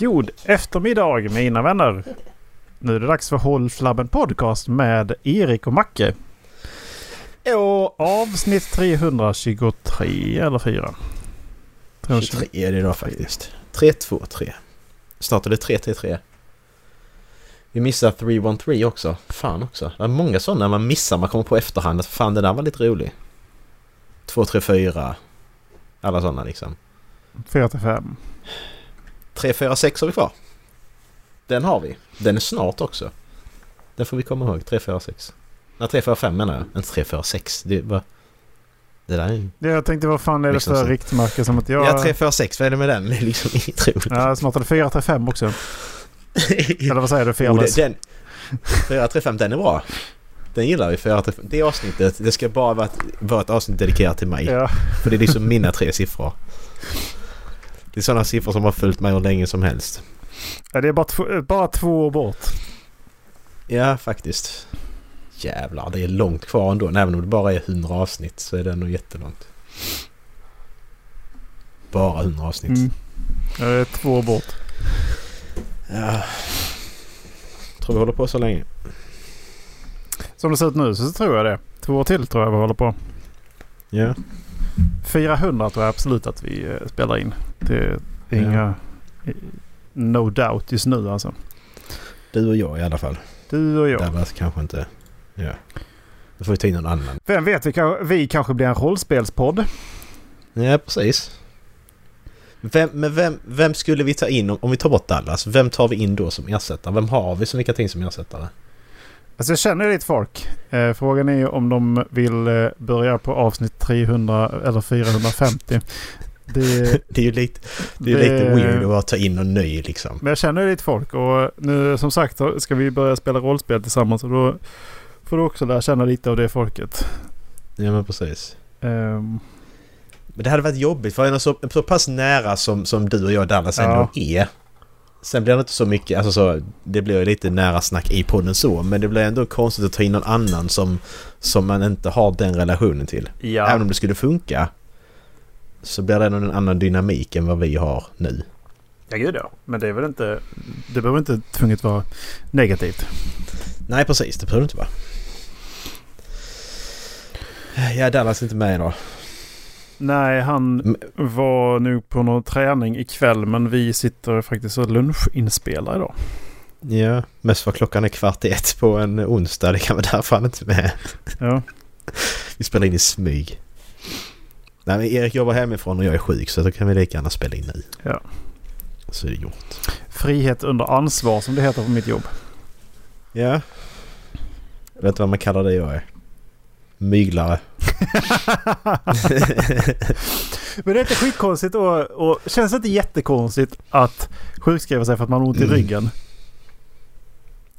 God eftermiddag mina vänner. Nu är det dags för Håll Flabben Podcast med Erik och Macke. Och avsnitt 323 eller 4? 23 är det då faktiskt. 323. Snart är det 333. Vi missar 313 också. Fan också. Det är många sådana man missar man kommer på efterhand. Fan den där var lite rolig. 234. Alla sådana liksom. 4 till 5. 346 har vi kvar. Den har vi. Den är snart också. Den får vi komma ihåg. 346. Nej 345 menar jag. Inte 346. Det var... Det där är ju... Jag tänkte vad fan är det Liksom för så. riktmärke som att jag... Ja 346, vad är det med den? Det är liksom inget roligt. Ja, snart är det 4 till 5 också. Eller vad säger du? Jo, Fearless? det- den, 435, den är bra. Den gillar vi. 435. Det avsnittet, det ska bara vara ett, vara ett avsnitt dedikerat till mig. Ja. För det är liksom mina tre siffror. Det är sådana siffror som har följt mig hur länge som helst. ja, det är bara bara två år bort. Ja, faktiskt. Jävlar, det är långt kvar ändå. Även om det bara är 100 avsnitt så är det nog jättelångt. Bara 100 avsnitt. Mm. Ja, det är två år bort. Ja. Tror vi håller på så länge. Som det ser ut nu så tror jag det. Två år till tror jag vi håller på. Ja. 400 tror jag absolut att vi eh, spelar in. Det är Ja. inga... No doubt just nu alltså. Du och jag i alla fall. Du och jag. Dallas kanske inte... Ja. Då får vi ta in någon annan. Vem vet, vi, kan, vi kanske blir en rollspelspodd. Ja, precis. Vem, men vem, vem skulle vi ta in om, om vi tar bort Dallas? Vem tar vi in då som ersättare? Vem har vi som vi kan ta in som ersättare? Alltså jag känner lite folk. Eh, frågan är ju om de vill eh, börja på avsnitt 300 eller 450. Det, Det är ju lite, det är Det- lite weird att ta in någon ny liksom. men jag känner lite folk och nu som sagt ska vi börja spela rollspel tillsammans och då får du också lära känna lite av det folket. Ja men precis. Ehm, Men det hade varit jobbigt för en så, så pass nära som, som du och jag Dallas Ja. ändå är. Sen blir det inte så mycket, alltså så, det blir lite nära snack i podden så. Men det blir ändå konstigt att ta in någon annan som, som man inte har den relationen till. ja. Även om det skulle funka. Så blir det ändå en annan dynamik än vad vi har nu. ja, gud ja. Men det är väl inte... Det behöver inte tvunget vara negativt. Nej precis, det behöver det inte vara. Ja, Dallas är inte med idag. Nej, han var nu på någon träning ikväll men vi sitter faktiskt och lunchinspelar idag. Ja, mest för klockan är kvart i ett på en onsdag. Det kan vara därför han inte är med. Ja. Vi spelar in i smyg. Nej men Erik jobbar hemifrån och jag är sjuk så då kan vi lika gärna spela in nu. Ja. Så är det gjort. Frihet under ansvar som det heter på mitt jobb. Ja. Jag vet inte vad man kallar det jag är. Myglare. Men det är inte skitkonstigt och, och känns det inte jättekonstigt att sjukskriva sig för att man har ont i Mm. ryggen?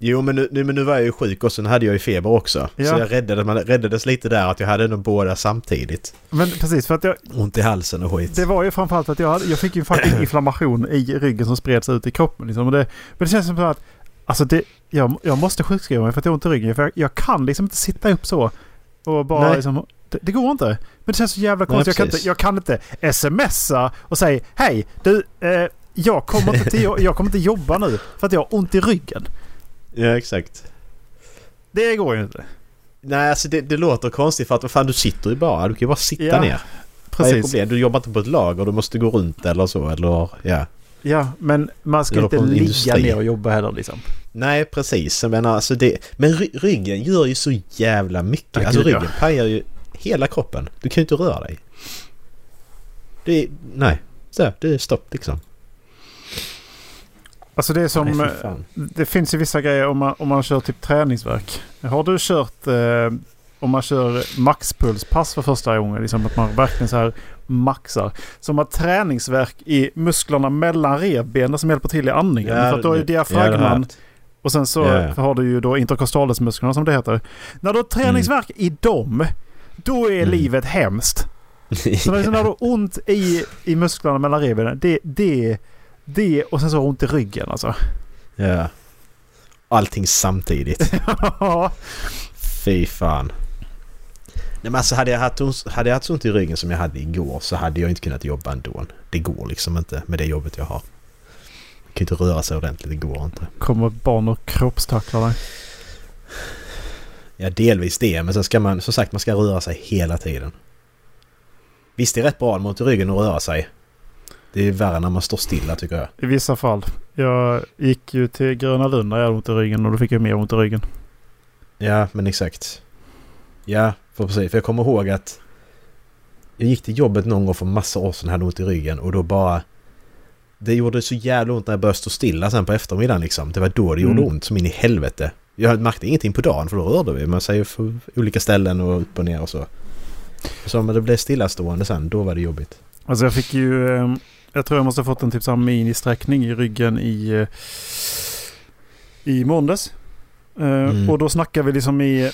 Jo men nu, nu, men nu var jag ju sjuk och sen hade jag ju feber också. Ja. Så jag räddade, man räddades lite där att jag hade nog båda samtidigt. Men precis för att jag, Ont i halsen och skit. det var ju framförallt att jag, hade, jag fick ju en fucking inflammation i ryggen som spreds ut i kroppen. Liksom. Och det, men det känns som att alltså det, jag, jag måste sjukskriva mig för att jag har ont i ryggen. För jag, jag kan liksom inte sitta upp så och bara Nej. liksom, det, det går inte. Men det känns så jävla Nej, konstigt. Jag kan, inte, jag kan inte smsa och säga hej du, eh, jag, kommer inte till, jag kommer inte jobba nu för att jag har ont i ryggen. Ja exakt. Det går ju inte. Nej alltså det, det låter konstigt för att fan du sitter ju bara. Du kan ju bara sitta Ja, ner. Precis. Du jobbar inte på ett lager. Du måste gå runt eller så eller ja. Ja, men man ska inte ligga industri. ner och jobba heller liksom. Nej precis. Menar alltså det. Men ry- ryggen gör ju så jävla mycket. Ja, alltså gud, ja. ryggen pajar ju hela kroppen. Du kan ju inte röra dig. Det är, nej. Så, det är stopp liksom. Alltså det är som... Nej, fan. det finns ju vissa grejer om man, om man kör typ träningsverk. Har du kört... Eh, om man kör maxpulspass för första gången. Liksom att man verkligen så här maxar. Som har träningsverk i musklerna mellan revbenen som hjälper till i andningen. för att då är det- ja, och sen så ja. har du ju då interkostalesmusklerna som det heter. När du har träningsverk i dem. Då är Mm. livet hemskt. Så liksom när du har ont i, i musklerna mellan revbenen. Det, det, det och sen så har du ont i ryggen alltså. ja. Allting samtidigt. Fy fan. Nej men alltså hade jag, haft, hade jag haft så ont i ryggen som jag hade igår så hade jag inte kunnat jobba ändå. Det går liksom inte med det jobbet jag har. Kan inte röra sig ordentligt, det går inte. Kommer barn och kroppstacklar dig? Ja, delvis det. Men sen ska man, som sagt, man ska röra sig hela tiden. Visst, det är rätt bra mot ryggen att röra sig. Det är värre när man står stilla tycker jag. I vissa fall. Jag gick ju till Gröna Lund när jag hade ont i ryggen och då fick jag mer ont i ryggen. Ja, men exakt. Ja, för precis. För jag kommer ihåg att jag gick till jobbet någon gång för massa år sedan hade ont i ryggen och då bara... Det gjorde så jävla ont när jag började stå stilla sen på eftermiddagen liksom. Det var då det gjorde mm. ont som in i helvete. Jag märkte ingenting på dagen för då rörde vi man säger för olika ställen och upp och ner och så. Så när det blev stillastående sen, då var det jobbigt. Alltså jag fick ju... Ehm, jag tror jag måste ha fått en typ sån ministräckning i ryggen i... Eh, I måndags. Eh, mm. Och då snackar vi liksom i...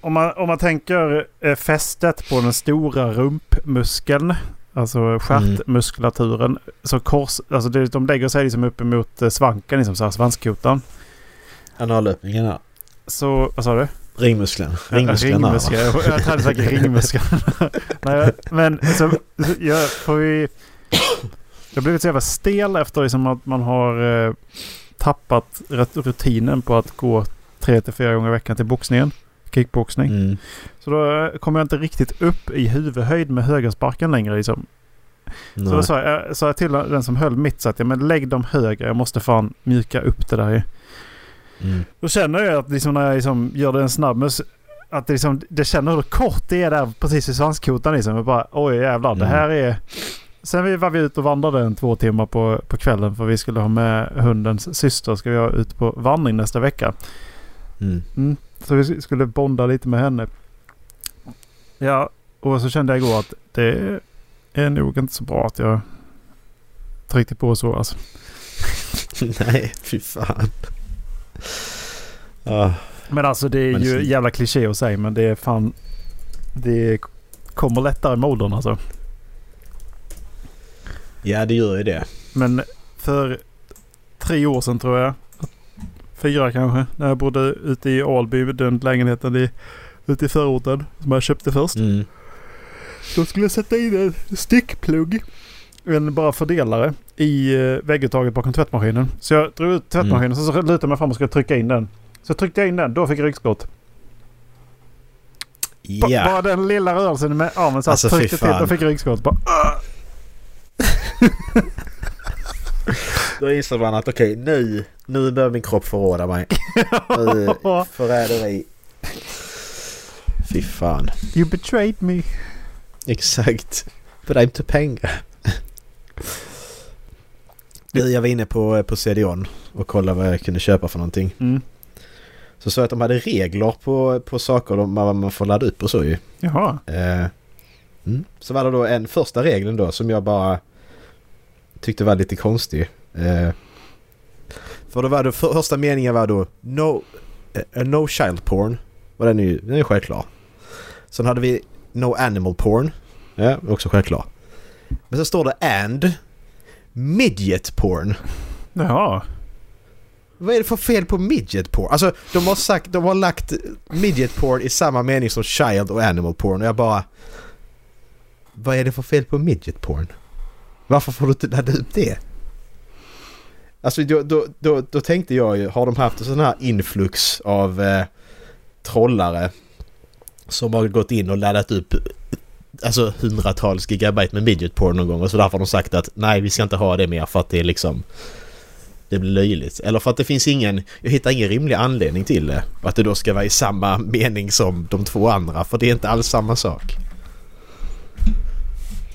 Om man, om man tänker eh, fästet på den stora rumpmuskeln. Alltså stjärtmuskulaturen. Mm. Så kors, alltså det, de lägger sig liksom uppemot svanken, liksom så här svanskotan. Analöppningen här. Så, vad sa du? Ringmuskeln. Ringmuskeln. Ringmuskeln. Jag, jag hade sagt ringmuskeln. Nej, men så, jag får ju... Jag har blivit så jävla stel efter liksom att man har eh, tappat rutinen på att gå tre till fyra gånger i veckan till boxningen. Kickboxning. Mm. Så då kommer jag inte riktigt upp i huvudhöjd med högersparken längre liksom. Nej. Så då sa jag, sa jag till den som höll mitt så att ja, men lägg dem högre. Jag måste fan mjuka upp det där. Mm. Då känner jag att liksom när jag liksom gör en snabb mus att det, liksom, det känner hur kort det är där precis i svanskotan. Liksom. Jag bara, oj jävlar, mm. det här är... Sen var vi ute och vandrade en två timmar på, på kvällen för vi skulle ha med hundens syster. Ska vi ha ut på vandring nästa vecka. Mm. Mm. Så vi skulle bonda lite med henne. Ja, och så kände jag igår att det är nog inte så bra att jag tryckte på så alltså. Nej, fy fan. Uh, men alltså det är men ju jävla kliché att säga men det är fan... Det kommer lättare med åldern alltså. Ja det gör ju det. Men för tre år sedan tror jag. Fyra kanske. När jag bodde ute i Alby. Den lägenheten i, ute i förorten. Som jag köpte först. Mm. Då skulle jag sätta in en stickplugg. En bara fördelare i eh, vägguttaget bakom tvättmaskinen. Så jag drog ut tvättmaskinen mm. så, så lutade jag mig fram och skulle trycka in den. Så tryckte jag in den, då fick jag ryggskott. Ja. Bara den lilla rörelsen med armen så alltså, tryckte till, då fick jag ryggskott. Bara, då insåg man att okej, okay, nu, nu börjar min kropp förråda mig. Nu förräderi. Fy fan. You betrayed me. Exakt. But I'm to pengar. Jag var inne på, på CDON och kollade vad jag kunde köpa för någonting. Mm. Så sa att de hade regler på, på saker man, man får ladda upp och så ju. Jaha. Eh, mm. Så var det då en första regeln då som jag bara tyckte var lite konstig. Eh, för då var det för, första meningen var då No, uh, no child porn. Och den är ju den är självklar. Sen hade vi No animal porn. Ja, också självklar. Men så står det and midget porn. Jaha. Vad är det för fel på midget porn? Alltså de har sagt, de har lagt midget porn i samma mening som child och animal porn och jag bara... Vad är det för fel på midget porn? Varför får du inte ladda upp det? Alltså då, då, då, då tänkte jag ju, har de haft en sån här influx av eh, trollare som har gått in och laddat upp alltså hundratals gigabyte med midget porn någon gång och så därför har de sagt att nej vi ska inte ha det mer för att det är liksom det blir löjligt. Eller för att det finns ingen, jag hittar ingen rimlig anledning till det. Och att det då ska vara i samma mening som de två andra. För det är inte alls samma sak.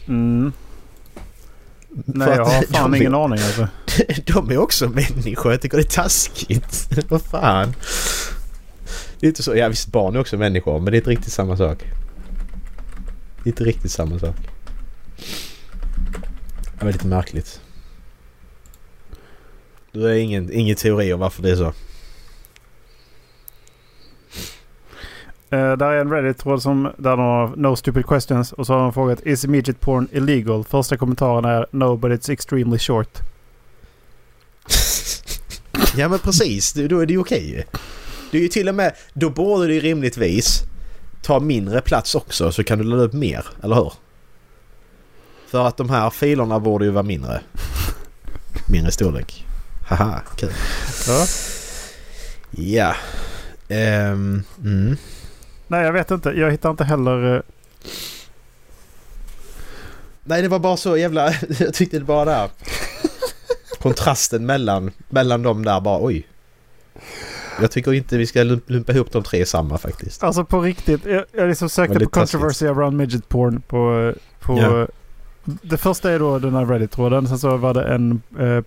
Mm. Nej, jag har fan ingen aning alltså. De är också människor. Jag tycker det är taskigt. Vad fan. Det är inte så. Ja visst, barn är också människor. Men det är inte riktigt samma sak. Det är inte riktigt samma sak. Det var lite märkligt. Du har ingen, ingen teori om varför det är så? Uh, där är en Reddit-tråd som där de har No stupid questions och så har de frågat Is immediate porn illegal? Första kommentaren är No but it's extremely short ja men precis, då är det ju okej. Det är ju till och med, då borde det ju rimligtvis ta mindre plats också så kan du ladda upp mer, eller hur? För att de här filerna borde ju vara mindre. Mindre storlek. Haha, kul. Ja. Ja. Ehm, mm. Nej, jag vet inte. Jag hittar inte heller... eh, Nej, det var bara så jävla... Jag tyckte det bara där. Kontrasten mellan, mellan dem där bara oj. Jag tycker inte vi ska lump- lumpa ihop de tre i samma faktiskt. Alltså på riktigt. Jag, jag liksom sökte på controversy around midget porn på... på Ja. Det första är då den här Reddit-tråden. Sen så var det en eh,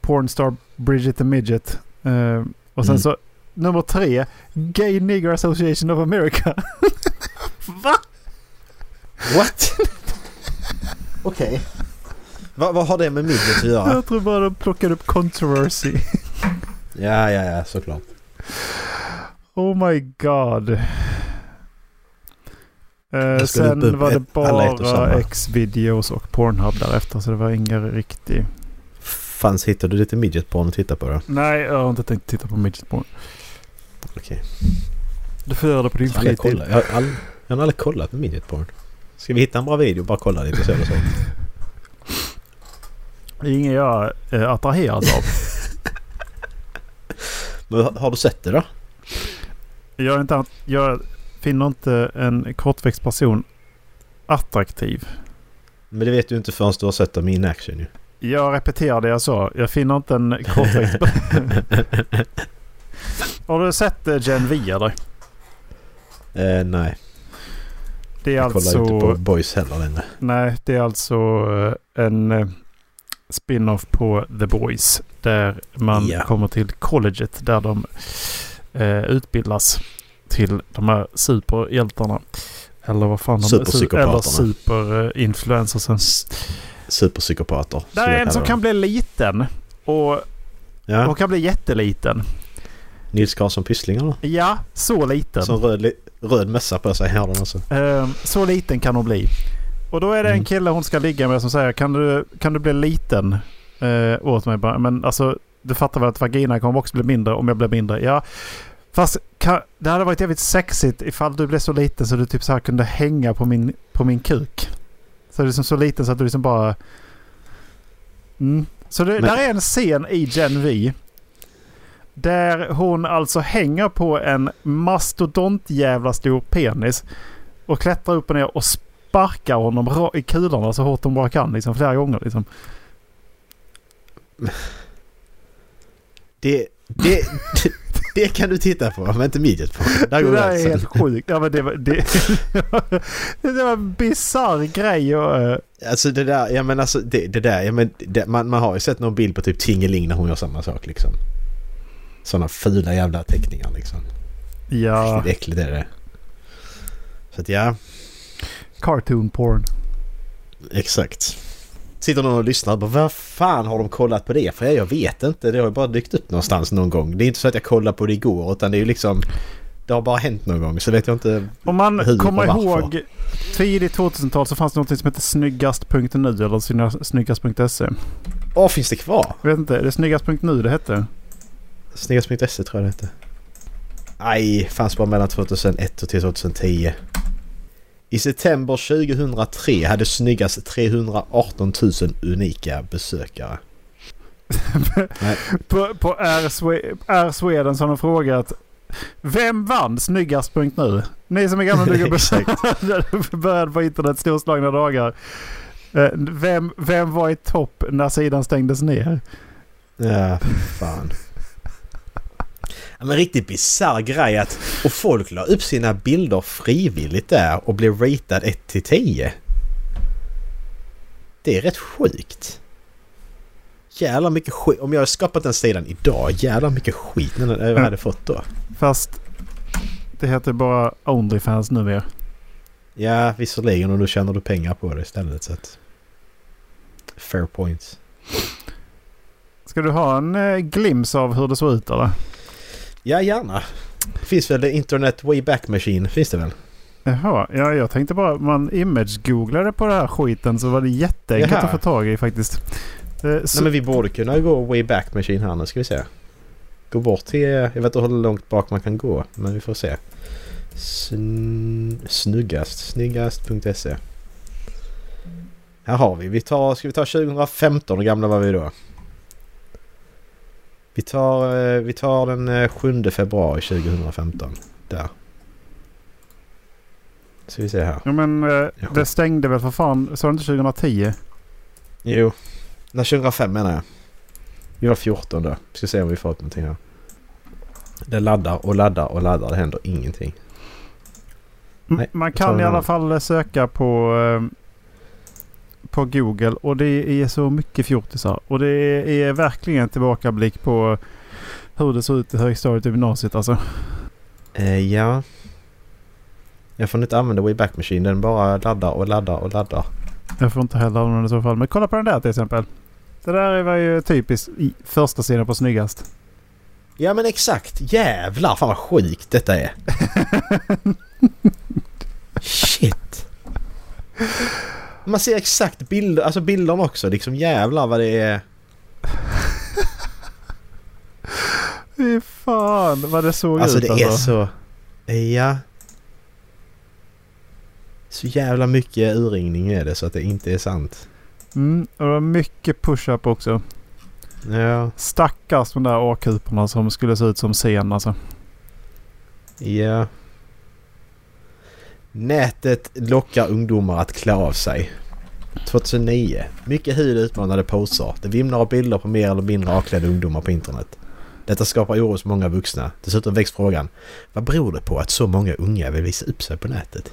pornstar Bridget the Midget. Eh, och sen Mm. så nummer tre. Gay Nigger Association of America. Va? What? Okej. Vad, vad har det med midget att göra? Jag tror bara de plockade upp controversy. Ja, ja, ja, såklart. Oh my god. Eh, Jag sen var det och bara. X-videos och Pornhub därefter. Så det var ingen riktig... Fanns, hittade du lite midget porn att titta på då? Nej, jag har inte tänkt titta på midget porn. Okej. Du får göra det på din Jag har aldrig fritid. kollat- Jag all- jag har aldrig kollat på midget porn. Ska vi hitta en bra video? Bara kolla lite så det så. Det är inget jag är attraherad av. Men har- du sett det då? Jag, är inte, jag finner inte en kortväxt person attraktiv. Men det vet du inte förrän du har sett dem in action ju. Jag repeterar det jag sa. Jag finner inte en kortväxt Har du sett eh, Gen V eller? Eh, nej, Det är jag kollar alltså... inte på boys heller längre. Nej, det är alltså eh, en eh, spin-off på The Boys. Där man Ja. kommer till colleget där de eh, utbildas till de här superhjältarna. Eller vad fan de Superpsykopaterna. Eller superinfluencersen. Superpsykopater. Där är en som kan bli liten. Och, Ja, och kan bli jätteliten. Nils Karlsson Pyssling eller? Ja, så liten. Som röd, röd mössa på sig har den alltså. Eh, så liten kan hon bli. Och då är det en Mm. kille hon ska ligga med som säger kan du, kan du bli liten eh, åt mig bara. Men alltså du fattar väl att vagina kommer också bli mindre om jag blir mindre. Ja. Fast kan, det hade varit jävligt sexigt ifall du blev så liten så du typ så här kunde hänga på min, på min kuk. Så du är liksom så liten så att du liksom bara... Mm. Så det, där är en scen i Gen V. Där hon alltså hänger på en mastodont jävla stor penis. Och klättrar upp och ner och sparkar honom i kulorna så hårt hon bara kan. Liksom, flera gånger. Liksom. Det, det, det kan du titta på, men inte midget på. Där Det går där är gränsen. helt sjukt. Ja, men det, var, det, det var en bisarr grej. Och, eh, Alltså det där, ja men alltså det, det där, ja men det, man, man har ju sett någon bild på typ Tingeling när hon gör samma sak liksom. Sådana fula jävla teckningar liksom. ja, Riktigt äckligt är det. Så att ja, cartoon porn. exakt. Sitter någon och lyssnar och bara vad fan har de kollat på det? För jag, vet inte, det har ju bara dykt upp någonstans någon gång. Det är inte så att jag kollade på det igår utan det är ju liksom det har bara hänt någon gång så vet jag inte. Om man kommer ihåg tidigt 2000-tal så fanns det något som hette snyggast.nu eller snygga- snyggast.se. Åh, finns det kvar? Jag vet inte, är det snyggast.nu det hette? Snyggast.se tror jag det hette. Nej, fanns bara mellan 2001 och till 2010. I september 2003 hade Snyggast 318 000 unika besökare. På, på R, Swe- R Sweden så har de frågat Vem vann snyggast.nu? Ni som är gamla nog Exakt. började på internet storslagna dagar. Eh, Vem, vem var i topp när sidan stängdes ner? Ja, fan. Men riktigt bisarr grej att... Och folk la upp sina bilder frivilligt där och blev ratad 1 till 10. Det är rätt sjukt. Jävlar mycket skit. Om jag hade skapat den sidan idag, jävlar mycket skit jag Mm. hade fått då. Fast det heter bara Onlyfans numera. Ja, visserligen och då tjänar du pengar på det istället så att... Fair points. Ska du ha en eh, glims av hur det såg ut eller? Ja, gärna. Finns väl Internet Wayback Machine? Finns det väl? Jaha, ja, jag tänkte bara man image-googlade på den här skiten så var det jätteenkelt Jaha. att få tag i faktiskt. Eh, så, Nej men vi borde kunna gå Wayback Machine här nu ska vi se. Gå bort till... Jag vet inte hur långt bak man kan gå men vi får se. Sn snuggast. Snyggast.se Här har vi. vi tar, ska vi ta 2015? Hur gamla var vi då? Vi tar, eh, vi tar den 7 februari 2015. Där. Ska vi se här. Ja men det stängde väl för fan, sa du inte 2010? Jo. Nej 2005 menar jag. Vi var 14 då. Ska se om vi får upp någonting här. Det laddar och laddar och laddar. Det händer ingenting. Nej, Man kan i alla fall söka på, på Google och det är så mycket fjortisar. Och det är verkligen tillbakablick på hur det såg ut i högstadiet och gymnasiet alltså. Eh, ja. Jag får inte använda Wayback Machine. Den bara laddar och laddar och laddar. Jag får inte heller använda den i så fall. Men kolla på den där till exempel. Det där var ju typiskt i första sidan på snyggast. Ja men exakt. Jävlar fan vad sjukt detta är. Shit. Man ser exakt bilder, alltså bilderna också. Liksom jävlar vad det är. Fy fan vad det såg alltså, ut alltså. Det är så... Ja. Så jävla mycket urringning är det så att det inte är sant. Mm, och det var mycket push-up också. Ja. Stackars de där A-kuporna som skulle se ut som scen alltså. Ja. Nätet lockar ungdomar att klä av sig. 2009. Mycket hud utmanade poser. Det vimlar av bilder på mer eller mindre avklädda ungdomar på internet. Detta skapar oro hos många vuxna. Dessutom väcks frågan. Vad beror det på att så många unga vill visa upp sig på nätet?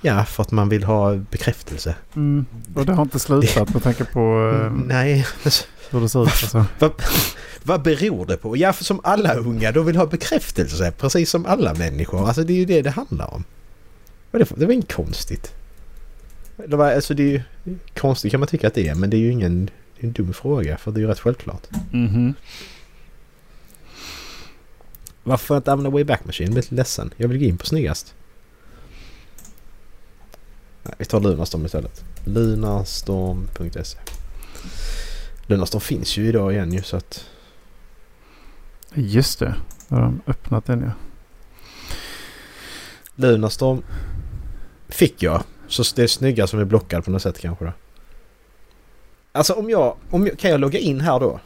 Ja, för att man vill ha bekräftelse. Mm. Och det har inte slutat med tanke på eh, Nej. hur det ser ut. Alltså. Vad, vad beror det på? Ja, för som alla unga, de vill ha bekräftelse. Precis som alla människor. Alltså det är ju det det handlar om. Det var, det var inte konstigt. Det, var, alltså, det är ju konstigt kan man tycka att det är, men det är ju ingen det är en dum fråga för det är ju rätt självklart. Mm -hmm. Varför inte använda Wayback Machine? Jag blir lite ledsen. Jag vill gå in på snyggast. Nej, vi tar Lunarstorm istället. Lunarstorm.se Lunarstorm finns ju idag igen ju så att... Just det. Då har de öppnat den ja. Lunarstorm fick jag. Så det är snygga som är blockad på något sätt kanske då. Alltså om jag, om jag... Kan jag logga in här då?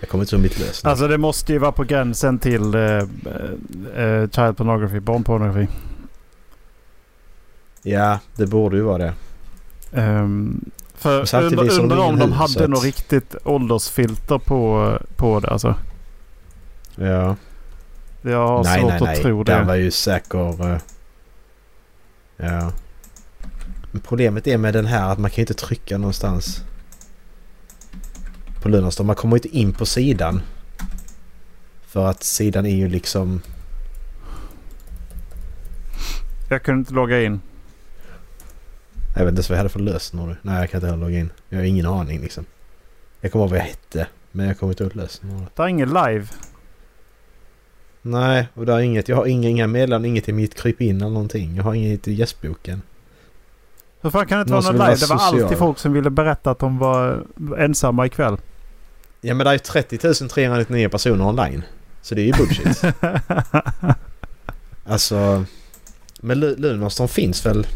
Jag kommer inte ihåg mitt lösenord. Alltså det måste ju vara på gränsen till eh, eh, child pornography, barnpornografi. Ja, det borde ju vara det. Um, för undrar undra om de hade att... något riktigt åldersfilter på, på det alltså. Ja. Jag har nej, svårt nej, att nej. tro det. Den var ju säker... Ja. Men problemet är med den här att man kan inte trycka någonstans. På Lunarstorm. Man kommer inte in på sidan. För att sidan är ju liksom... Jag kunde inte logga in. Jag vet inte ens vad jag hade för lösenord. Nej, jag kan inte heller logga in. Jag har ingen aning liksom. Jag kommer ihåg vad jag hette. Men jag kommer inte ihåg lösenordet. Det är ingen live? Nej, och det är inget. Jag har inga, inga meddelanden, inget i mitt kryp in eller någonting. Jag har inget i gästboken. Hur fan kan det inte vara någon live? Det var alltid folk som ville berätta att de var ensamma ikväll. Ja men det är 30 399 personer online. Så det är ju bullshit. alltså... Men Lunarstorm finns väl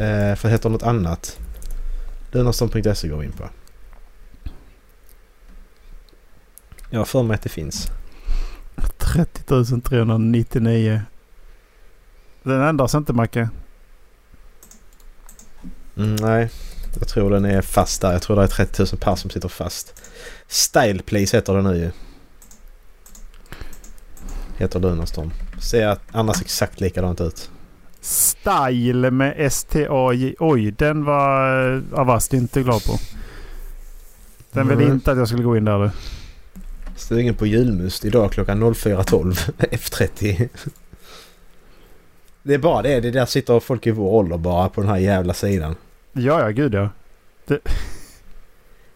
Eh, för det heter något annat. Lunarstorm.se går vi in på. Jag har för mig att det finns. 30 399. Den ändras inte Macke? Mm, nej, jag tror den är fast där. Jag tror det är 30 000 par som sitter fast. Style Place heter den nu ju. Heter Lunarstorm. Ser annars exakt likadant ut. Style med S-T-A-J. Oj, den var Avast inte glad på. Den ville mm. inte att jag skulle gå in där du. Stugen på julmust idag klockan 04.12 F30. Det är bara det. Det där sitter folk i vår ålder bara på den här jävla sidan. Ja, ja, gud ja. Det...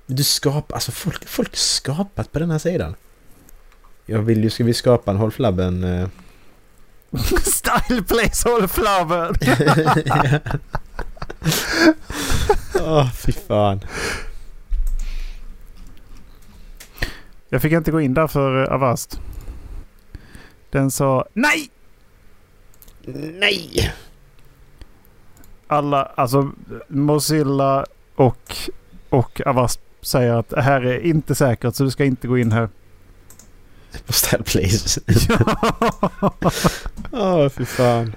Du skapar... Alltså folk, folk skapat på den här sidan. Jag vill ju... Ska vi skapa en Håll Flabben... Eh, Style place all flower. Åh, oh, fy fan. Jag fick inte gå in där för Avast. Den sa NEJ! Nej! Alla, alltså Mozilla och, och Avast säger att det här är inte säkert så du ska inte gå in här. Style Please. Ja, oh, fy fan.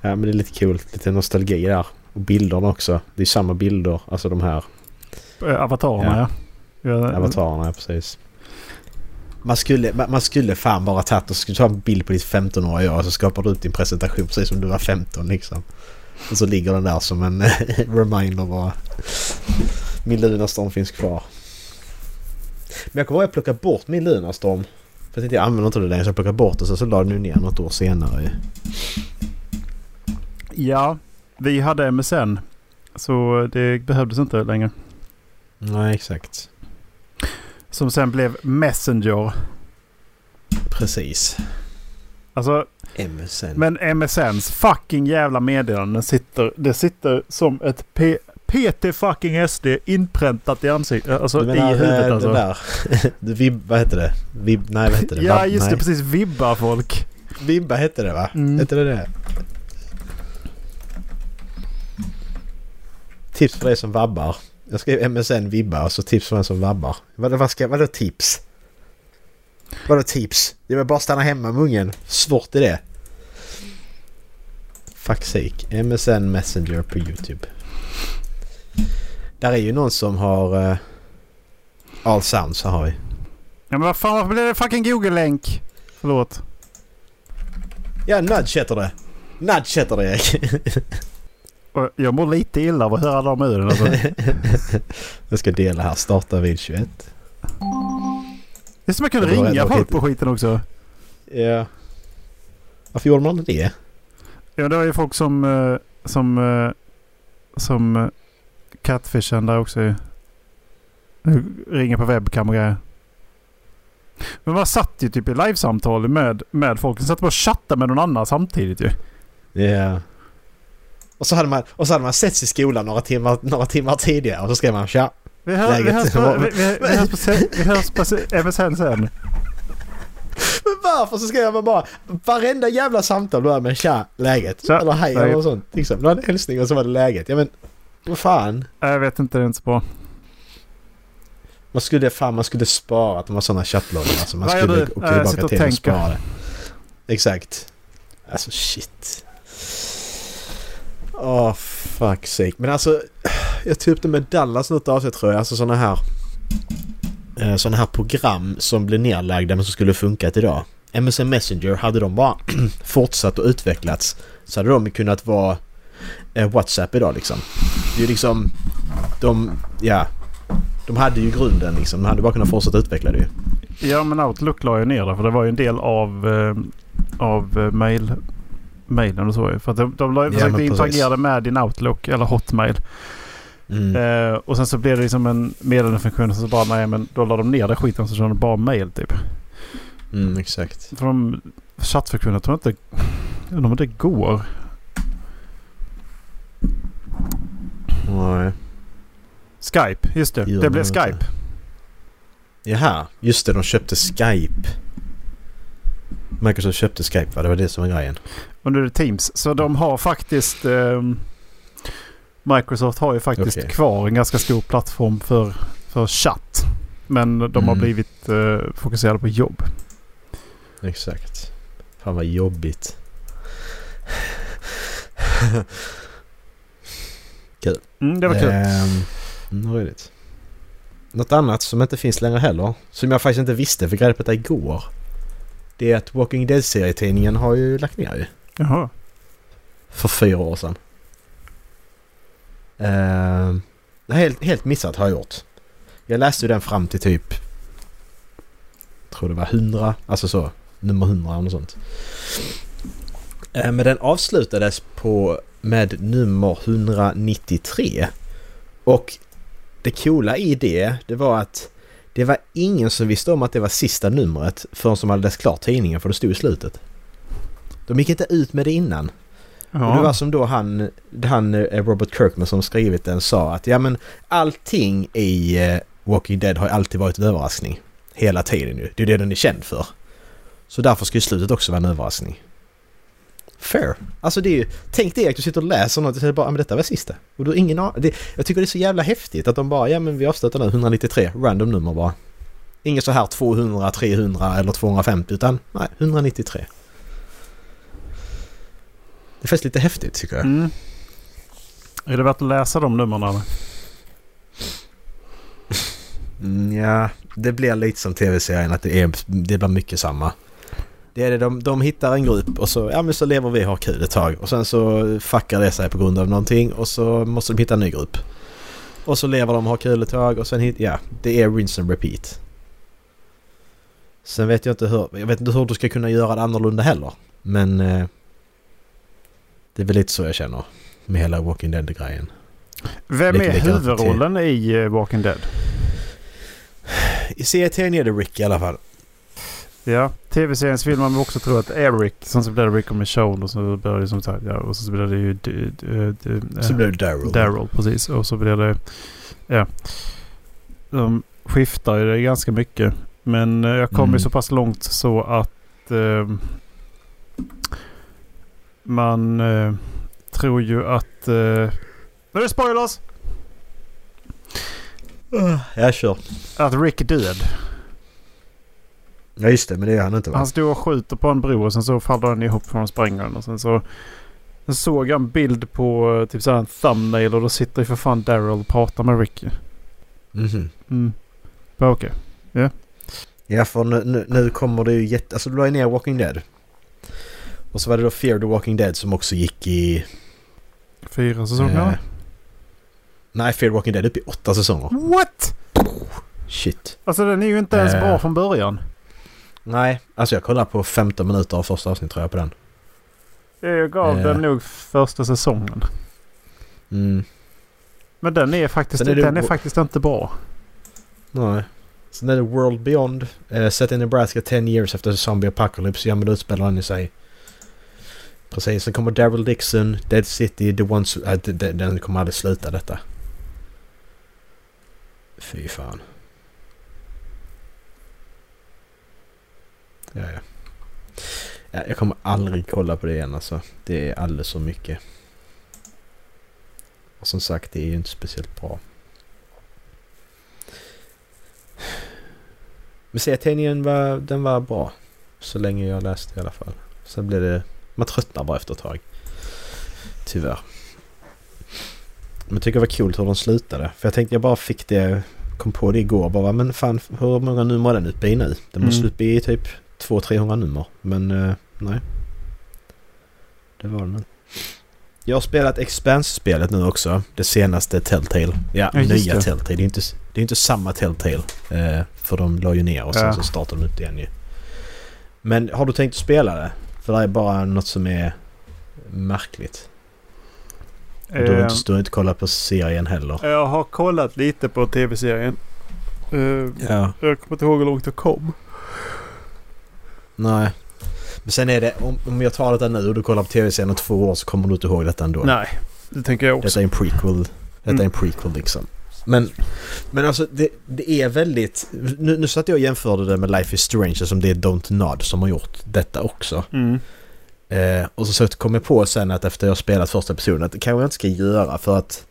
Ja men det är lite kul. Lite nostalgi där. Och bilderna också. Det är samma bilder. Alltså de här. Eh, avatarerna ja. ja. Avatarerna ja, precis. Man skulle, man skulle fan bara tagit och skulle ta en bild på ditt 15-åriga och så skapar du ut din presentation precis som du var 15 liksom. Och så ligger den där som en reminder bara. Min Lunarstorm finns kvar. Men jag kommer ihåg att jag plockade bort min Lunarstorm. För att jag använder inte det längre så jag plockade bort det så, så la den ner något år senare. Ja, vi hade MSN. Så det behövdes inte längre. Nej, exakt. Som sen blev Messenger. Precis. Alltså, MSN. Men MSNs fucking jävla meddelanden sitter, det sitter som ett P PT fucking SD inpräntat i ansiktet. Alltså menar, i huvudet eh, alltså. Det där. Vib, vad heter det? Vib, nej vad heter det? ja just nej. det, precis. Vibbar folk. Vibba hette det va? Mm. Hette det det? Tips för dig som vabbar. Jag skrev MSN vibba och så tips för den som vabbar. Vad, vad ska, vadå tips? Vadå tips? Det är bara stanna hemma med ungen. Svårt är det. Fuck sake. MSN Messenger på YouTube. Där är ju någon som har... Uh, all sounds har vi. Ja men vad fan varför blev det fucking Google-länk? Förlåt. Ja, nudge heter det. Nudge heter det Erik. Och Jag mår lite illa av att höra de orden alltså. Jag ska dela här. Starta vid 21. Det är som jag kunde Det var ringa folk på skiten också. Ja. Varför gjorde man det? Ja det var ju folk som... eh, Som... eh, Som... eh, Catfishen där också ju. Ringer på webcam och grejer. Men man satt ju typ i livesamtal med, med folk. Man satt och chattade med någon annan samtidigt ju. Ja. Och så hade man, och så hade man setts i skolan några timmar, några timmar tidigare och så skrev man tja. Vi, hör, vi, Läget. hörs på, vi, vi, vi hörs på, se- vi hörs på MSN sen. Men varför så skrev man bara varenda jävla samtal börjar med tja, läget. Tja, eller hej eller sånt. Liksom. Det var en hälsning och så var det läget. Ja men vad fan. Jag vet inte, det är inte så bra. Man skulle, fan, man skulle spara att de var sådana chattloggar. Alltså man skulle åka tillbaka till och spara det. Exakt. Alltså shit. Åh fuck sake. Men alltså jag tog upp det med Dallas något avsnitt tror jag. Alltså sådana här eh, sådana här program som blev nedlagda men som skulle funkat idag. MSN Messenger hade de bara fortsatt och utvecklats så hade de kunnat vara eh, WhatsApp idag liksom. Det är ju liksom de, ja. De hade ju grunden liksom. De hade bara kunnat fortsätta utveckla det ju. Ja men Outlook la ju ner det för det var ju en del av, eh, av mail, mailen och så. För att de, de Ja, försökte interagera med din Outlook eller Hotmail. Mm. Eh, och sen så blev det liksom en meddelandefunktion och så bara nej men då la de ner det skiten så körde de bara mail typ. Mm, exakt. För de chattfunktioner tror jag inte, undrar om det går. Nej. Skype, just det. Gör det blev. Skype. Jaha, just det. De köpte Skype. Microsoft köpte Skype va? Det var det som var grejen. Och nu är det Teams. Så de har faktiskt... ehm, Microsoft har ju faktiskt Okej. kvar en ganska stor plattform för, för chatt. Men de har Mm. blivit eh, fokuserade på jobb. Exakt. Fan vad jobbigt. Mm, det var kul. Mm, roligt. Något annat som inte finns längre heller. Som jag faktiskt inte visste, fick reda på igår. Det är att Walking Dead-serietidningen har ju lagt ner ju. Jaha. För fyra år sedan. Är helt, helt missat har jag gjort. Jag läste ju den fram till typ... Jag tror det var 100. Alltså så. Nummer 100 eller något sånt. Ehm, men den avslutades på med nummer 193. Och det coola i det, det var att det var ingen som visste om att det var sista numret förrän de hade läst klart tidningen för det stod i slutet. De gick inte ut med det innan. Och det var Ja. som då han, han eh, Robert Kirkman som skrivit den sa att ja men allting i eh, Walking Dead har alltid varit en överraskning. Hela tiden ju. Det är det den är känd för. Så därför ska ju slutet också vara en överraskning. Fair. Alltså det är ju, tänk dig att du sitter och läser något och säger bara ja, men detta var sista. Och du har ingen. Det, jag tycker det är så jävla häftigt att de bara ja men vi avslutar nu 193 random nummer bara. Inget så här 200, 300 eller 250 utan nej, 193. Det är faktiskt lite häftigt tycker jag. Mm. Är det värt att läsa de numren eller? Mm, ja, det blir lite som tv-serien att det, är, det blir mycket samma. Det är det, de, de hittar en grupp och så, ja, men så lever vi och har kul ett tag. Och sen så fuckar det sig på grund av någonting och så måste de hitta en ny grupp. Och så lever de och har kul ett tag och sen hit, ja, det är rinse and repeat. Sen vet jag inte hur, jag vet inte hur du ska kunna göra det annorlunda heller. Men eh, det är väl lite så jag känner med hela Walking Dead-grejen. Vem Lite är huvudrollen i eh, Walking Dead? I serien är det Rick i alla fall. Ja, tv-seriens vill man också tro att Rick. Sen så blir det Rick och Michonne och så blir det som sagt, ja, och så blir det ju d- d- d- Så blir det Daryl. Daryl precis. Och så blir det, ja. De skiftar ju det ganska mycket. Men eh, jag kom Mm. ju så pass långt så att eh, man eh, tror ju att... Eh, nu är det spoilers! Jag kör. Att Rick är död. Ja just det, men det är han inte va? Han stod och skjuter på en bro och sen så faller den ihop från sprängaren. Och sen så sen såg jag en bild på eh, typ såhär en thumbnail och då sitter ju för fan Daryl och pratar med Ricky. Mhm. Mm. Bara Okej. Ja för nu, nu, nu kommer det ju jätte... Alltså du la ju ner Walking Dead. Och så var det då Fear the Walking Dead som också gick i... Fyra säsonger? eh, nej, Fear the Walking Dead upp i åtta säsonger. What? Shit. Alltså den är ju inte ens Eh. bra från början. Nej, alltså jag kollade på 15 minuter av första avsnittet tror jag på den. Jag gav Eh. den nog första säsongen. Mm. Men den är faktiskt, är det- den är faktiskt inte bra. Nej. Sen är det World Beyond. Eh, set in Nebraska 10 years after the zombie apocalypse. Ja men då utspelar den i sig. Precis. Sen kommer Daryl Dixon, Dead City, The Ones... Äh, den kommer aldrig sluta detta. Fy fan. Ja, ja. ja. Jag kommer aldrig kolla på det igen alltså. Det är alldeles för mycket. Och som sagt, det är ju inte speciellt bra. Men serietidningen var, den var bra. Så länge jag läste i alla fall. Sen blev det... Man tröttnar bara efter ett tag. Tyvärr. Men jag tycker det var kul hur de slutade. För jag tänkte jag bara fick det... Kom på det igår bara. Men fan hur många nummer är den uppe i nu? Den måste Mm. uppe i typ 200-300 nummer. Men eh, nej. Det var den inte. Jag har spelat Expanse-spelet nu också. Det senaste Telltale. Ja, Ja, nya det. Telltale. Det är inte, det är inte samma Telltale. Eh, för de la ju ner och sen Ja. så startade de ut igen ju. Men har du tänkt att spela det? För det är bara något som är märkligt. Och Du har Eh, inte, du har inte kollat på serien heller. jag har kollat lite på tv-serien. Eh, Ja. jag kommer inte ihåg hur långt jag kom. Nej. Men sen är det, om, om jag tar detta nu och du kollar på tv-serien om två år så kommer du inte ihåg detta ändå. Nej, det tänker jag också. Detta är en prequel. Detta Mm. är en prequel liksom. Men, men alltså det, det är väldigt... Nu, nu satt jag och jämförde det med Life is Strange som det är Don't Nod som har gjort detta också. Mm. Eh, och så, så kom jag på sen att efter jag spelat första episoden att det kanske jag inte ska göra för att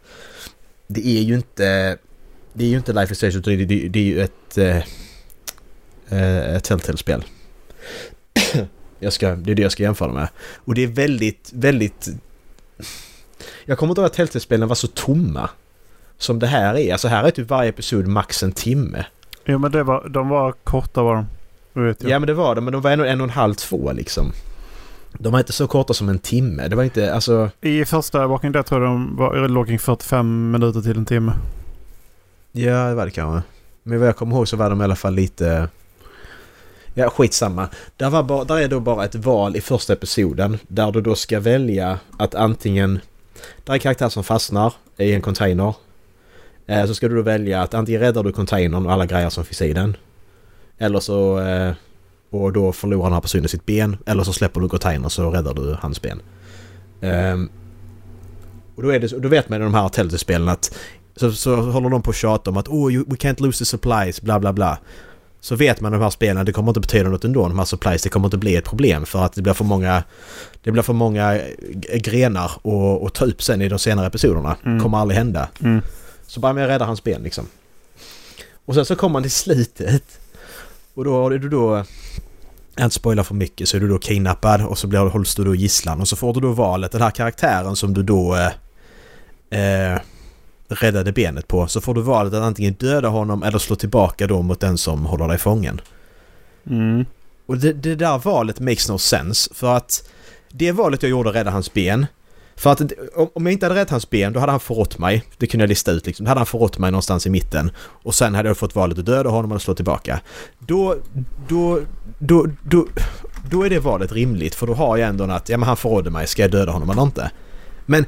det är ju inte... Det är ju inte Life is Strange utan det, det, det är ju ett... Eh, eh, ett Telltale-spel. jag ska, det är det jag ska jämföra med. Och det är väldigt, väldigt... Jag kommer inte ihåg att Telltale-spelen var så tomma. Som det här är. Alltså här är typ varje episod max en timme. Jo men det var, de var korta var de. Ja men det var de, men de var en och en, och en halv, två liksom. De var inte så korta som en timme. Det var inte, alltså... I första Walking Dead tror jag de var, låg kring 45 minuter till en timme. Ja, det var det kanske. Men vad jag kommer ihåg så var de i alla fall lite... Ja, skitsamma. Där, var bara, där är då bara ett val i första episoden där du då ska välja att antingen... Där är en karaktär som fastnar i en container. Eh, så ska du då välja att antingen räddar du containern och alla grejer som finns i den. Eller så... Eh, och då förlorar den här personen sitt ben. Eller så släpper du containern så räddar du hans ben. Eh, och då, är det, då vet man i de här Telltale-spelen att så, så håller de på att tjata om att oh, you, we can't lose the supplies, bla bla bla. Så vet man de här spelen, det kommer inte betyda något ändå, de här supplies, det kommer inte bli ett problem för att det blir för många det blir för många grenar att, att ta upp sen i de senare episoderna. Mm. Kommer aldrig hända. Mm. Så bara med att rädda hans ben liksom. Och sen så kommer man till slutet Och då är du då... Jag inte spoila för mycket så är du då kidnappad och så blir, hålls du då gisslan och så får du då valet den här karaktären som du då eh, eh, räddade benet på så får du valet att antingen döda honom eller slå tillbaka då mot den som håller dig fången. Mm. Och det, det där valet makes no sense för att det valet jag gjorde att rädda hans ben för att om jag inte hade räddat hans ben då hade han förrått mig. Det kunde jag lista ut liksom. Då hade han förrått mig någonstans i mitten. Och sen hade jag fått valet att döda honom eller slå tillbaka. Då, då, då, då, då är det valet rimligt för då har jag ändå att ja men han förrådde mig, ska jag döda honom eller inte? Men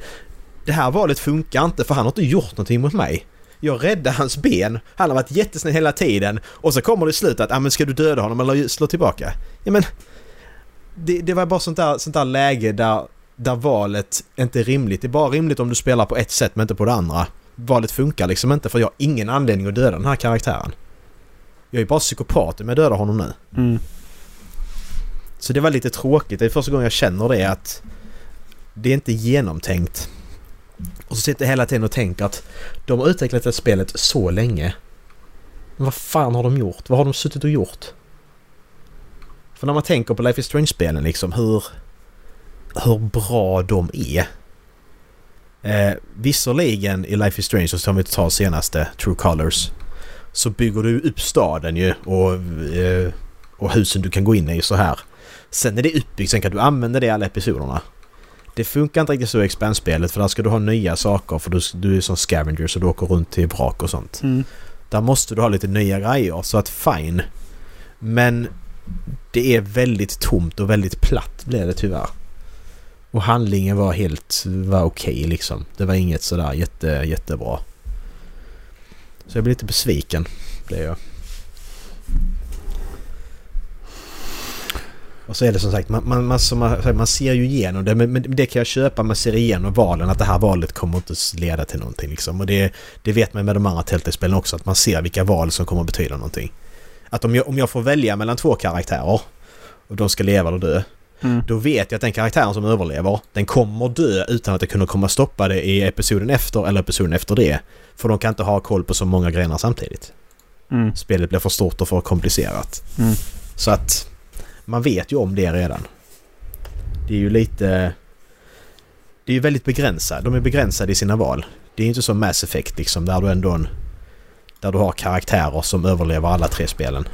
det här valet funkar inte för han har inte gjort någonting mot mig. Jag räddade hans ben, han har varit jättesnäll hela tiden och så kommer det i slutet att ja men ska du döda honom eller slå tillbaka? Ja men... Det, det var bara sånt där, sånt där läge där där valet inte är rimligt. Det är bara rimligt om du spelar på ett sätt men inte på det andra. Valet funkar liksom inte för jag har ingen anledning att döda den här karaktären. Jag är bara psykopat om jag dödar honom nu. Mm. Så det var lite tråkigt. Det är första gången jag känner det att det är inte genomtänkt. Och så sitter jag hela tiden och tänker att de har utvecklat det spelet så länge. Men vad fan har de gjort? Vad har de suttit och gjort? För när man tänker på Life is Strange-spelen liksom hur hur bra de är. Eh, visserligen i Life is Strange, som vi tar senaste, True Colors, så bygger du upp staden ju och, eh, och husen du kan gå in i så här. Sen är det uppbyggt, sen kan du använda det i alla episoderna. Det funkar inte riktigt så i expandspelet för där ska du ha nya saker för du, du är som scavenger så du åker runt till vrak och sånt. Mm. Där måste du ha lite nya grejer så att fine. Men det är väldigt tomt och väldigt platt blir det tyvärr. Och handlingen var helt, var okej okay, liksom. Det var inget sådär jätte, jättebra. Så jag blev lite besviken, blev jag. Och så är det som sagt, man, man, man, man ser ju igenom det. Men, det kan jag köpa, man ser igenom valen. Att det här valet kommer inte leda till någonting liksom. Och det, det vet man med de andra Telltale-spelen också. Att man ser vilka val som kommer att betyda någonting. Att om jag, om jag får välja mellan två karaktärer och de ska leva eller dö. Mm. Då vet jag att den karaktären som överlever, den kommer dö utan att jag kunna komma stoppa det i episoden efter eller episoden efter det. För de kan inte ha koll på så många grenar samtidigt. Mm. Spelet blir för stort och för komplicerat. Mm. Så att man vet ju om det redan. Det är ju lite... Det är ju väldigt begränsat. De är begränsade i sina val. Det är inte som Mass Effect liksom där du ändå en, Där du har karaktärer som överlever alla tre spelen.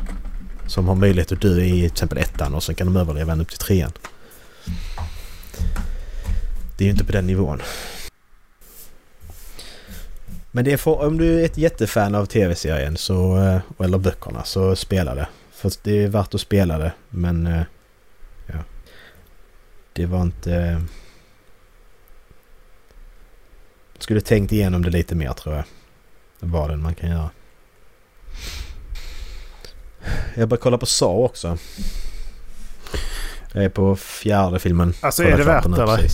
Som har möjlighet att dö i till exempel ettan och sen kan de överleva ända upp till trean. Det är ju inte på den nivån. Men det är för, om du är ett jättefan av tv-serien så, eh, eller böckerna så spela det. För det är värt att spela det men... Eh, ja. Det var inte... Skulle tänkt igenom det lite mer tror jag. Vad den man kan göra. Jag börjar kolla på Saw också. Jag är på fjärde filmen. Alltså är det värt det?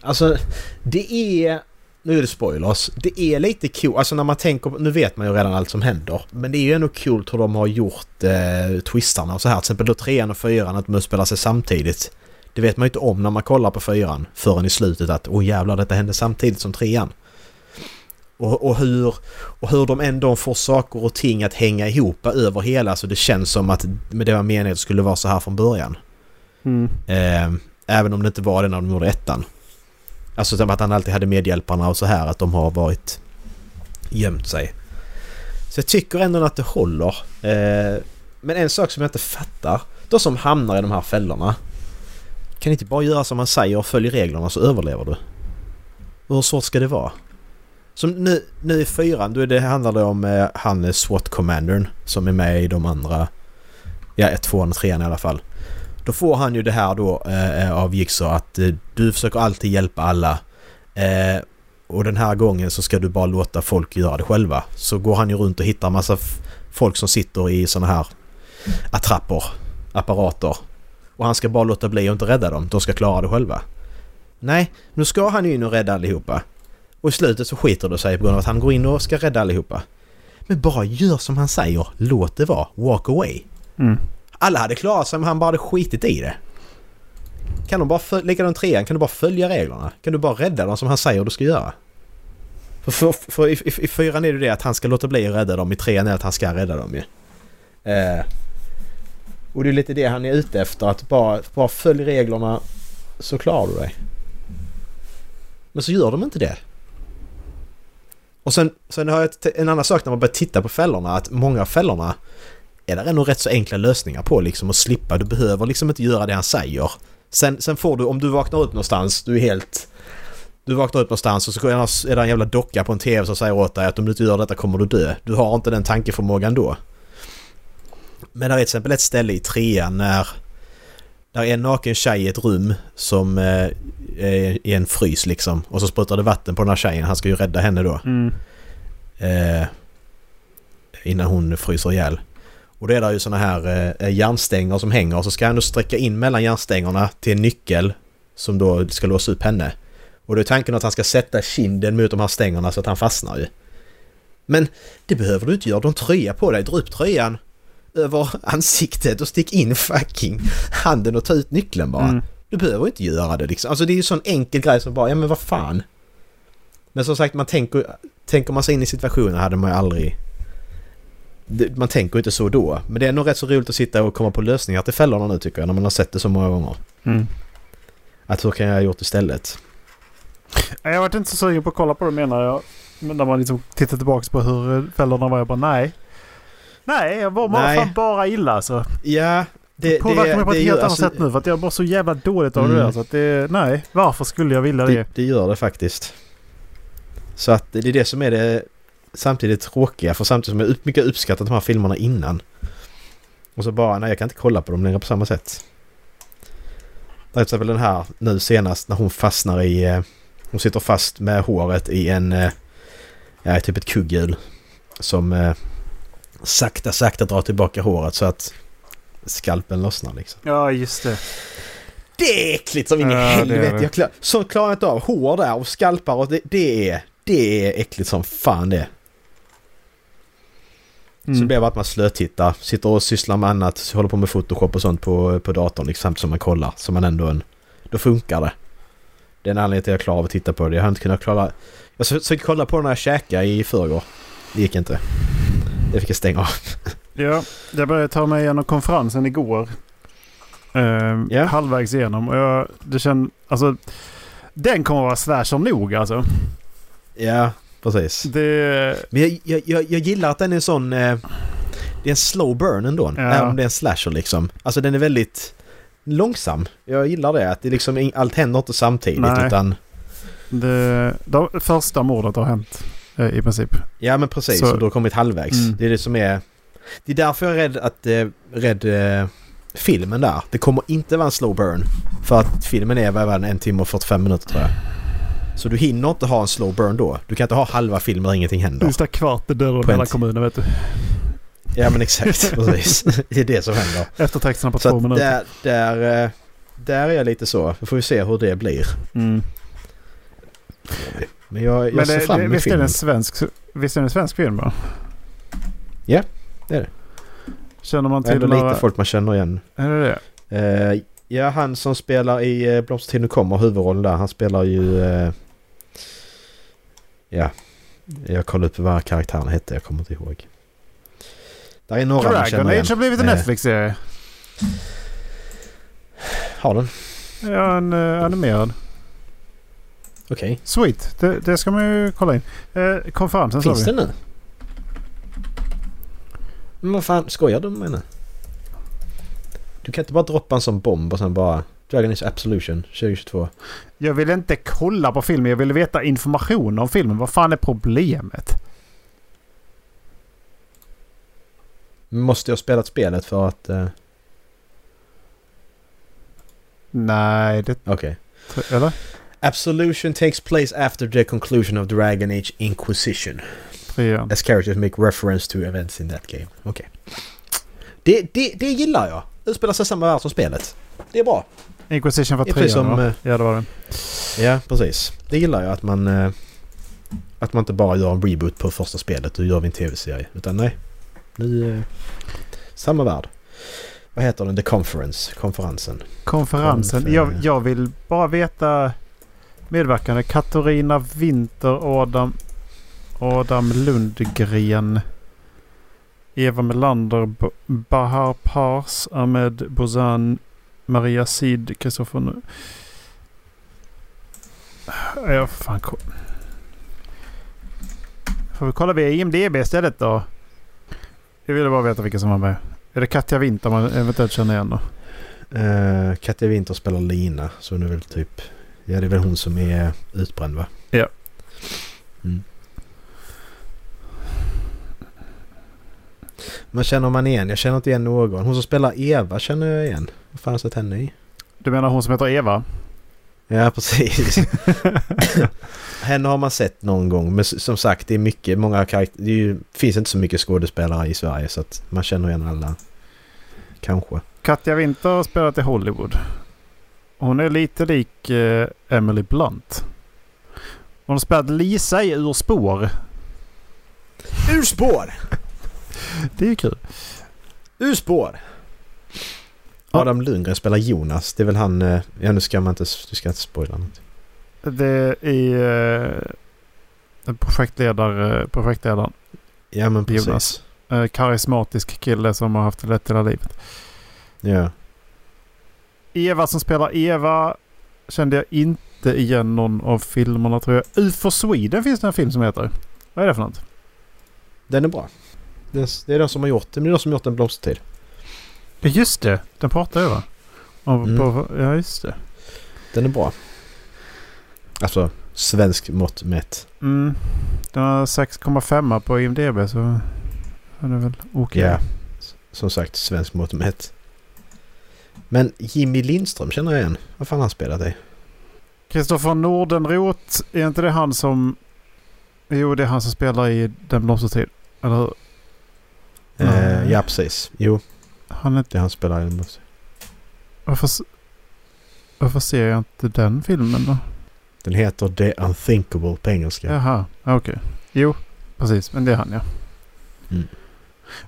Alltså det är... Nu är det spoilers. Det är lite kul. Alltså när man tänker... Nu vet man ju redan allt som händer. Men det är ju ändå kul hur de har gjort eh, twistarna och så här. Till exempel då trean och fyran att de utspelar sig samtidigt. Det vet man ju inte om när man kollar på fyran förrän i slutet att åh oh, jävlar detta hände samtidigt som trean. Och, och, hur, och hur de ändå får saker och ting att hänga ihop över hela så det känns som att med det var meningen att det skulle vara så här från början. Mm. Eh, även om det inte var det när de gjorde ettan. Alltså att han alltid hade medhjälparna och så här att de har varit gömt sig. Så jag tycker ändå att det håller. Eh, men en sak som jag inte fattar. De som hamnar i de här fällorna. Kan inte bara göra som man säger och följa reglerna så överlever du? Hur svårt ska det vara? Som nu, nu i fyran, då är det, handlar det om eh, han eh, SWAT-commandern som är med i de andra... Ja, ett, tvåan och trean i alla fall. Då får han ju det här då eh, eh av Jigsaw att eh, du försöker alltid hjälpa alla. Eh, och den här gången så ska du bara låta folk göra det själva. Så går han ju runt och hittar massa folk som sitter i sådana här attrapper, apparater. Och han ska bara låta bli och inte rädda dem. De ska klara det själva. Nej, nu ska han ju in och rädda allihopa. Och i slutet så skiter det sig på grund av att han går in och ska rädda allihopa. Men bara gör som han säger. Låt det vara. Walk away. Mm. Alla hade klarat sig om han bara hade skitit i det. Kan de bara. Likadant trean, kan du bara följa reglerna? Kan du bara rädda dem som han säger du ska göra? För, för, för i, i, i fyran är det det att han ska låta bli att rädda dem, i trean är att han ska rädda dem ju. Eh, och det är lite det han är ute efter. Att bara, bara följ reglerna så klarar du dig. Men så gör de inte det. Och sen, sen har jag en annan sak när man börjar titta på fällorna. Att många av fällorna är det ändå rätt så enkla lösningar på liksom att slippa. Du behöver liksom inte göra det han säger. Sen, sen får du, om du vaknar upp någonstans, du är helt... Du vaknar upp någonstans och så är det en jävla docka på en TV som säger åt dig att om du inte gör detta kommer du dö. Du har inte den tankeförmågan då. Men det är till exempel ett ställe i trean när... Där är en naken tjej i ett rum som eh, är i en frys liksom. Och så sprutar det vatten på den här tjejen. Han ska ju rädda henne då. Mm. Eh, innan hon fryser ihjäl. Och det är där ju såna här eh, järnstänger som hänger och så ska han då sträcka in mellan järnstängerna till en nyckel som då ska låsa upp henne. Och då är tanken att han ska sätta kinden mot de här stängerna så att han fastnar ju. Men det behöver du inte göra. En tröja på dig. Dra upp tröjan över ansiktet och stick in fucking handen och ta ut nyckeln bara. Mm. Du behöver inte göra det liksom. Alltså det är ju sån enkel grej som bara, ja men vad fan. Men som sagt, man tänker, tänker man sig in i situationen hade man ju aldrig man tänker inte så då. Men det är nog rätt så roligt att sitta och komma på lösningar till fällorna nu tycker jag. När man har sett det så många gånger. Mm. Att hur kan jag ha gjort istället? Jag varit inte så sugen på att kolla på det menar jag. När man liksom tittar tillbaka på hur fällorna var. Jag bara nej. Nej, jag var nej. Fan bara illa alltså. Ja, det, det påverkar mig på ett helt annat alltså, sätt nu. För att jag mår så jävla dåligt av mm. det där. Så att det, nej, varför skulle jag vilja det? det? Det gör det faktiskt. Så att det är det som är det samtidigt tråkiga för samtidigt som jag mycket uppskattat de här filmerna innan. Och så bara, nej jag kan inte kolla på dem längre på samma sätt. Till exempel den här nu senast när hon fastnar i... Eh, hon sitter fast med håret i en... Eh, ja, typ ett kugghjul. Som eh, sakta, sakta drar tillbaka håret så att skalpen lossnar liksom. Ja, just det. Det är äckligt som in i ja, helvete. Jag klar, så klarar jag inte av hår där och skalpar och det, det är... Det är äckligt som fan det. Mm. Så det bara att man slötittar, sitter och sysslar med annat, håller på med photoshop och sånt på, på datorn liksom som man kollar. Så man ändå en... Då funkar det. Det är en anledning till att jag klarar av att titta på det. Jag har inte kunnat klara... Jag försökte kolla på den här käka i förrgår. Det gick inte. Det fick jag stänga av. ja, jag började ta mig igenom konferensen igår. Uh, yeah. Halvvägs igenom och jag... Det känns... Alltså... Den kommer att vara svär som nog alltså. Ja, precis. Det... Men jag, jag, jag, jag gillar att den är sån... Eh, det är en slow burn ändå. Ja. Även om det är en slasher liksom. Alltså den är väldigt långsam. Jag gillar det. Att det liksom, allt händer inte samtidigt Nej. utan... Det, det första mordet har hänt eh, i princip. Ja men precis. Så. Och du har kommit halvvägs. Mm. Det är det som är... Det är därför jag är rädd att... Eh, rädd eh, filmen där. Det kommer inte vara en slow burn. För att filmen är vad en timme och 45 minuter tror jag. Så du hinner inte ha en slow burn då. Du kan inte ha halva filmen och ingenting händer. Det, kvarten dör de hela kommunen vet du. Ja men exakt, precis. Det är det som händer. Eftertexterna på så två minuter. Där, där, eh, där är jag lite så. Vi får vi se hur det blir. Mm. Men jag, jag men ser fram emot visst filmen. Är det en svensk, visst är det en svensk film va? Ja, det är det. Känner man till Ändå några... lite folk man känner igen. Är det det? Uh, ja, han som spelar i uh, Blomstertid kommer, huvudrollen där. Han spelar ju... Uh, Ja. Jag kollade upp vad karaktären hette, jag kommer inte ihåg. Där är några man känner igen. Age har blivit en eh. Netflix-serie. Har den? Ja, en uh, animerad. Okej. Okay. Sweet. Det, det, ska man ju kolla in. Uh, konferensen Finns sa vi. Den nu? Men vad fan, skojar du med henne? Du kan inte bara droppa en sån bomb och sen bara... Dragon Age Absolution 2022. Jag vill inte kolla på filmen. Jag vill veta information om filmen. Vad fan är problemet? Måste jag spela spelet för att... Uh... Nej, det... Okej. Okay. Eller? Absolution takes place after the conclusion of Dragon Age Inquisition. Trean. As characters make reference to events in that game. Okej. Okay. Det, det, det gillar jag. Utspelar sig samma värld som spelet. Det är bra. Inquisition var trean som, va? Eh, ja det var det. Ja precis. Det gillar jag att man... Eh, att man inte bara gör en reboot på första spelet. Då gör vi en tv-serie. Utan nej. Nu... Eh, samma värld. Vad heter den? The Conference. Konferensen. Konferensen. Konfer jag, jag vill bara veta medverkande. Katarina Winter, Adam, Adam Lundgren. Eva Melander, Bahar Pars, Ahmed Bozan, Maria Sid, Kristoffer... Nu- Ja, fan. ko- Får vi kolla via IMDB istället då? Jag ville bara veta vilka som var med. Är det Katja Winter man eventuellt känner igen då? Uh, Katja Winter spelar Lina. Så hon är väl typ... Ja, det är väl hon som är utbränd va? Ja. Mm. Men känner man igen? Jag känner inte igen någon. Hon som spelar Eva känner jag igen. Vad fan har jag sett henne i? Du menar hon som heter Eva? Ja, precis. Henne har man sett någon gång. Men som sagt, det är mycket, många karaktärer. Det ju, finns inte så mycket skådespelare i Sverige så att man känner igen alla. Kanske. Katja Winter har spelat i Hollywood. Hon är lite lik eh, Emily Blunt. Hon har spelat Lisa i Ur spår. Urspår! Det är ju kul. Urspår! Ja. Adam Lundgren spelar Jonas. Det är väl han... eh, Ja, nu ska man inte... Du ska inte spoila något. Det är eh, projektledare, projektledaren. Ja, men precis. Jonas. Eh, karismatisk kille som har haft det lätt hela livet. Ja. Eva som spelar Eva kände jag inte igen någon av filmerna tror jag. UFO Sweden finns det en film som heter. Vad är det för något? Den är bra. Det är, det är de som har gjort det. Det är de som har gjort En blomstertid. Ja just det, den pratar jag va? Om, Mm. på, ja just det. Den är bra. Alltså, svensk mått mätt. Mm. Den har 6,5 på IMDB så är det väl okej. Ja. Som sagt, svensk mått mätt. Men Jimmy Lindström känner jag igen. Vad fan har han spelat i? Kristoffer Nordenroth, är inte det han som... Jo, det är han som spelar i Den blomstertid. Eller hur? Eh, ja, precis. Jo, Han är inte... han spelar i också. Varför, varför ser jag inte den filmen då? Den heter The Unthinkable på engelska. Jaha, okej. Jo, precis. Men det är han ja. Mm.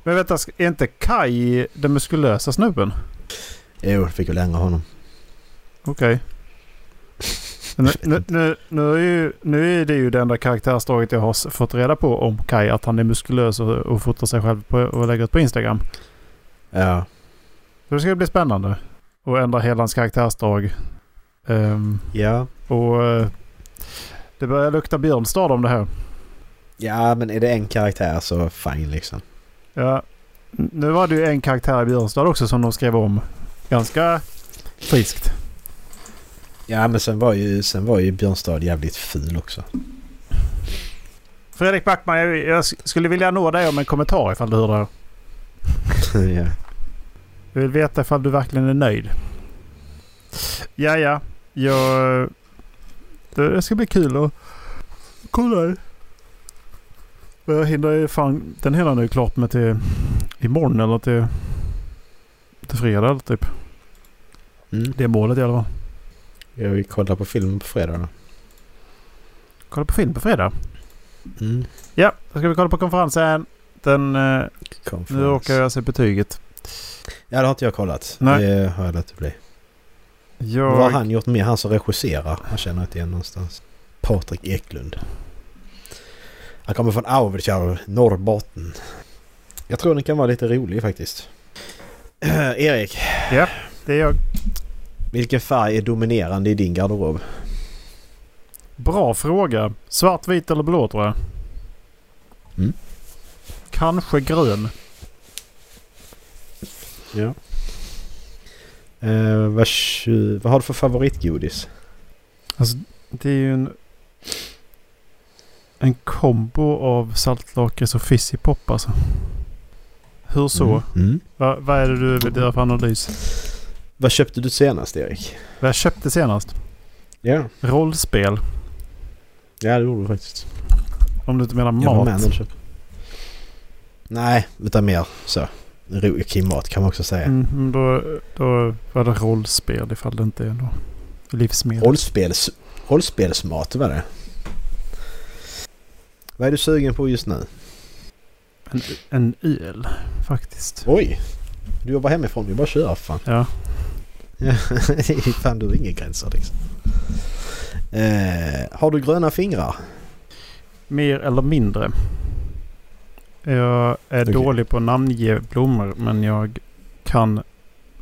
Men vänta, är inte Kai den muskulösa snubben? Jo, det fick väl ändra honom. Okej. Nu, nu, nu, nu, är ju, nu är det ju det enda karaktärsdraget jag har fått reda på om Kai. Att han är muskulös och, och fotar sig själv på, och lägger ut på Instagram. Ja. Så det ska bli spännande. Och ändra hela hans karaktärsdrag. Ehm, Ja. och eh, det börjar lukta Björnstad om det här. Ja, men är det en karaktär så fine liksom. Ja, nu var det ju en karaktär i Björnstad också som de skrev om. Ganska friskt. Ja, men sen var ju, sen var ju Björnstad jävligt ful också. Fredrik Backman, jag, jag sk- skulle vilja nå dig om en kommentar ifall du hör det här. ja. Jag vill veta ifall du verkligen är nöjd. Ja, ja. Jag... Det ska bli kul att kolla. Och Jag hinner ju fan... Den hinner nu klart med till imorgon eller till... Till fredag typ. Mm. Det är målet i alla fall. Jag vill kolla på filmen på fredag då. Kolla på film på fredag. Mm. Ja, då ska vi kolla på konferensen. Den... Eh, Conference. nu råkar jag se betyget. Ja, det har inte jag kollat. Nej. Det har jag låtit bli. Jag... Vad har han gjort mer? Han som regisserar. Han känner inte igen någonstans. Patrik Eklund. Han kommer från Auvitjaur, Norrbotten. Jag tror den kan vara lite rolig faktiskt. Erik, Det är jag. Vilken färg är dominerande i din garderob? Bra fråga. Svart, vit eller blå tror jag. Mm. Kanske grön. Ja. Eh, vad, vad har du för favoritgodis? Alltså, det är ju en... En kombo av saltlakrits och fizzy pop alltså. Hur så? Mm. Mm. Va, vad är det du vill göra för analys? Vad köpte du senast Erik? Vad jag köpte senast? Ja. Rollspel. Ja det gjorde du faktiskt. Om du inte menar var med mat. när du. Nej, utan mer så. Ro- Okej, mat kan man också säga. Mm, då, då var det rollspel ifall det inte är något livsmedel. Rollspels, rollspelsmat var det. Vad är du sugen på just nu? En, en öl faktiskt. Oj! Du jobbar hemifrån, vi bara kör fan. Ja. Fan du har inga gränser liksom. Eh, har du gröna fingrar? Mer eller mindre. Jag är Okej. dålig på att namnge blommor men jag kan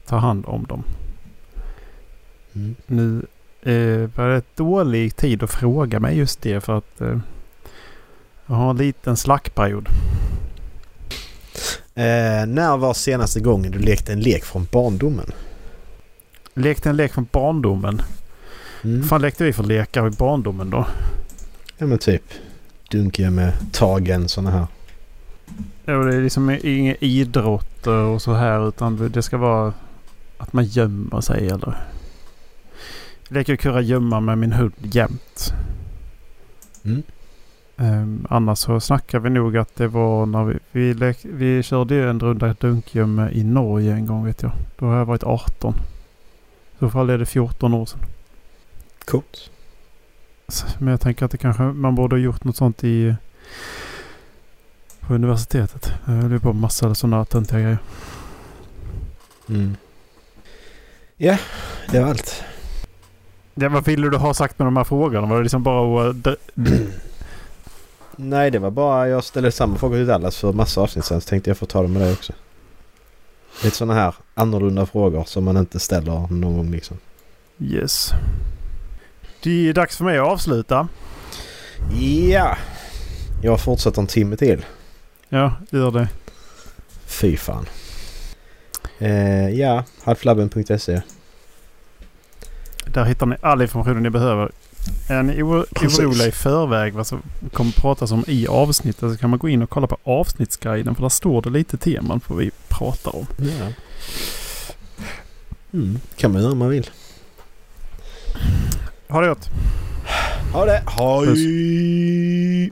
ta hand om dem. Mm. Nu eh, var det ett dålig tid att fråga mig just det för att eh, jag har en liten slackperiod. Eh, när var senaste gången du lekte en lek från barndomen? Lekte en lek från barndomen. Mm. Fan lekte vi för lekar i barndomen då? Ja men typ dunkiga med tagen sådana här. Jo, det är liksom inga idrotter och så här utan det ska vara att man gömmer sig eller... Jag leker kurra gömma med min hund jämt. Mm. Um, annars så snackar vi nog att det var när vi... Vi, lek, vi körde ju en runda dunkgömme i Norge en gång vet jag. Då har jag varit 18. I så fall är det 14 år sedan. Coolt. Men jag tänker att det kanske man borde ha gjort något sånt i... På universitetet. Jag höll på med massa sådana töntiga grejer. Mm. Ja, det var allt. Ja, vad ville du ha sagt med de här frågorna? Var det liksom bara att... Nej, det var bara jag ställde samma fråga till Dallas för massa avsnitt sen så tänkte jag få ta dem med dig också. Lite sådana här annorlunda frågor som man inte ställer någon gång liksom. Yes. Det är dags för mig att avsluta. Ja! Jag fortsätter en timme till. Ja, gör det. Fy fan. Eh, ja, halflabben.se. Där hittar ni all information ni behöver. Är ni oroliga i förväg vad som kommer pratas om i avsnittet så kan man gå in och kolla på avsnittsguiden för där står det lite teman på vad vi pratar om. Ja. Mm, kan man göra om man vill. Ha det gott! Ha det! Hej!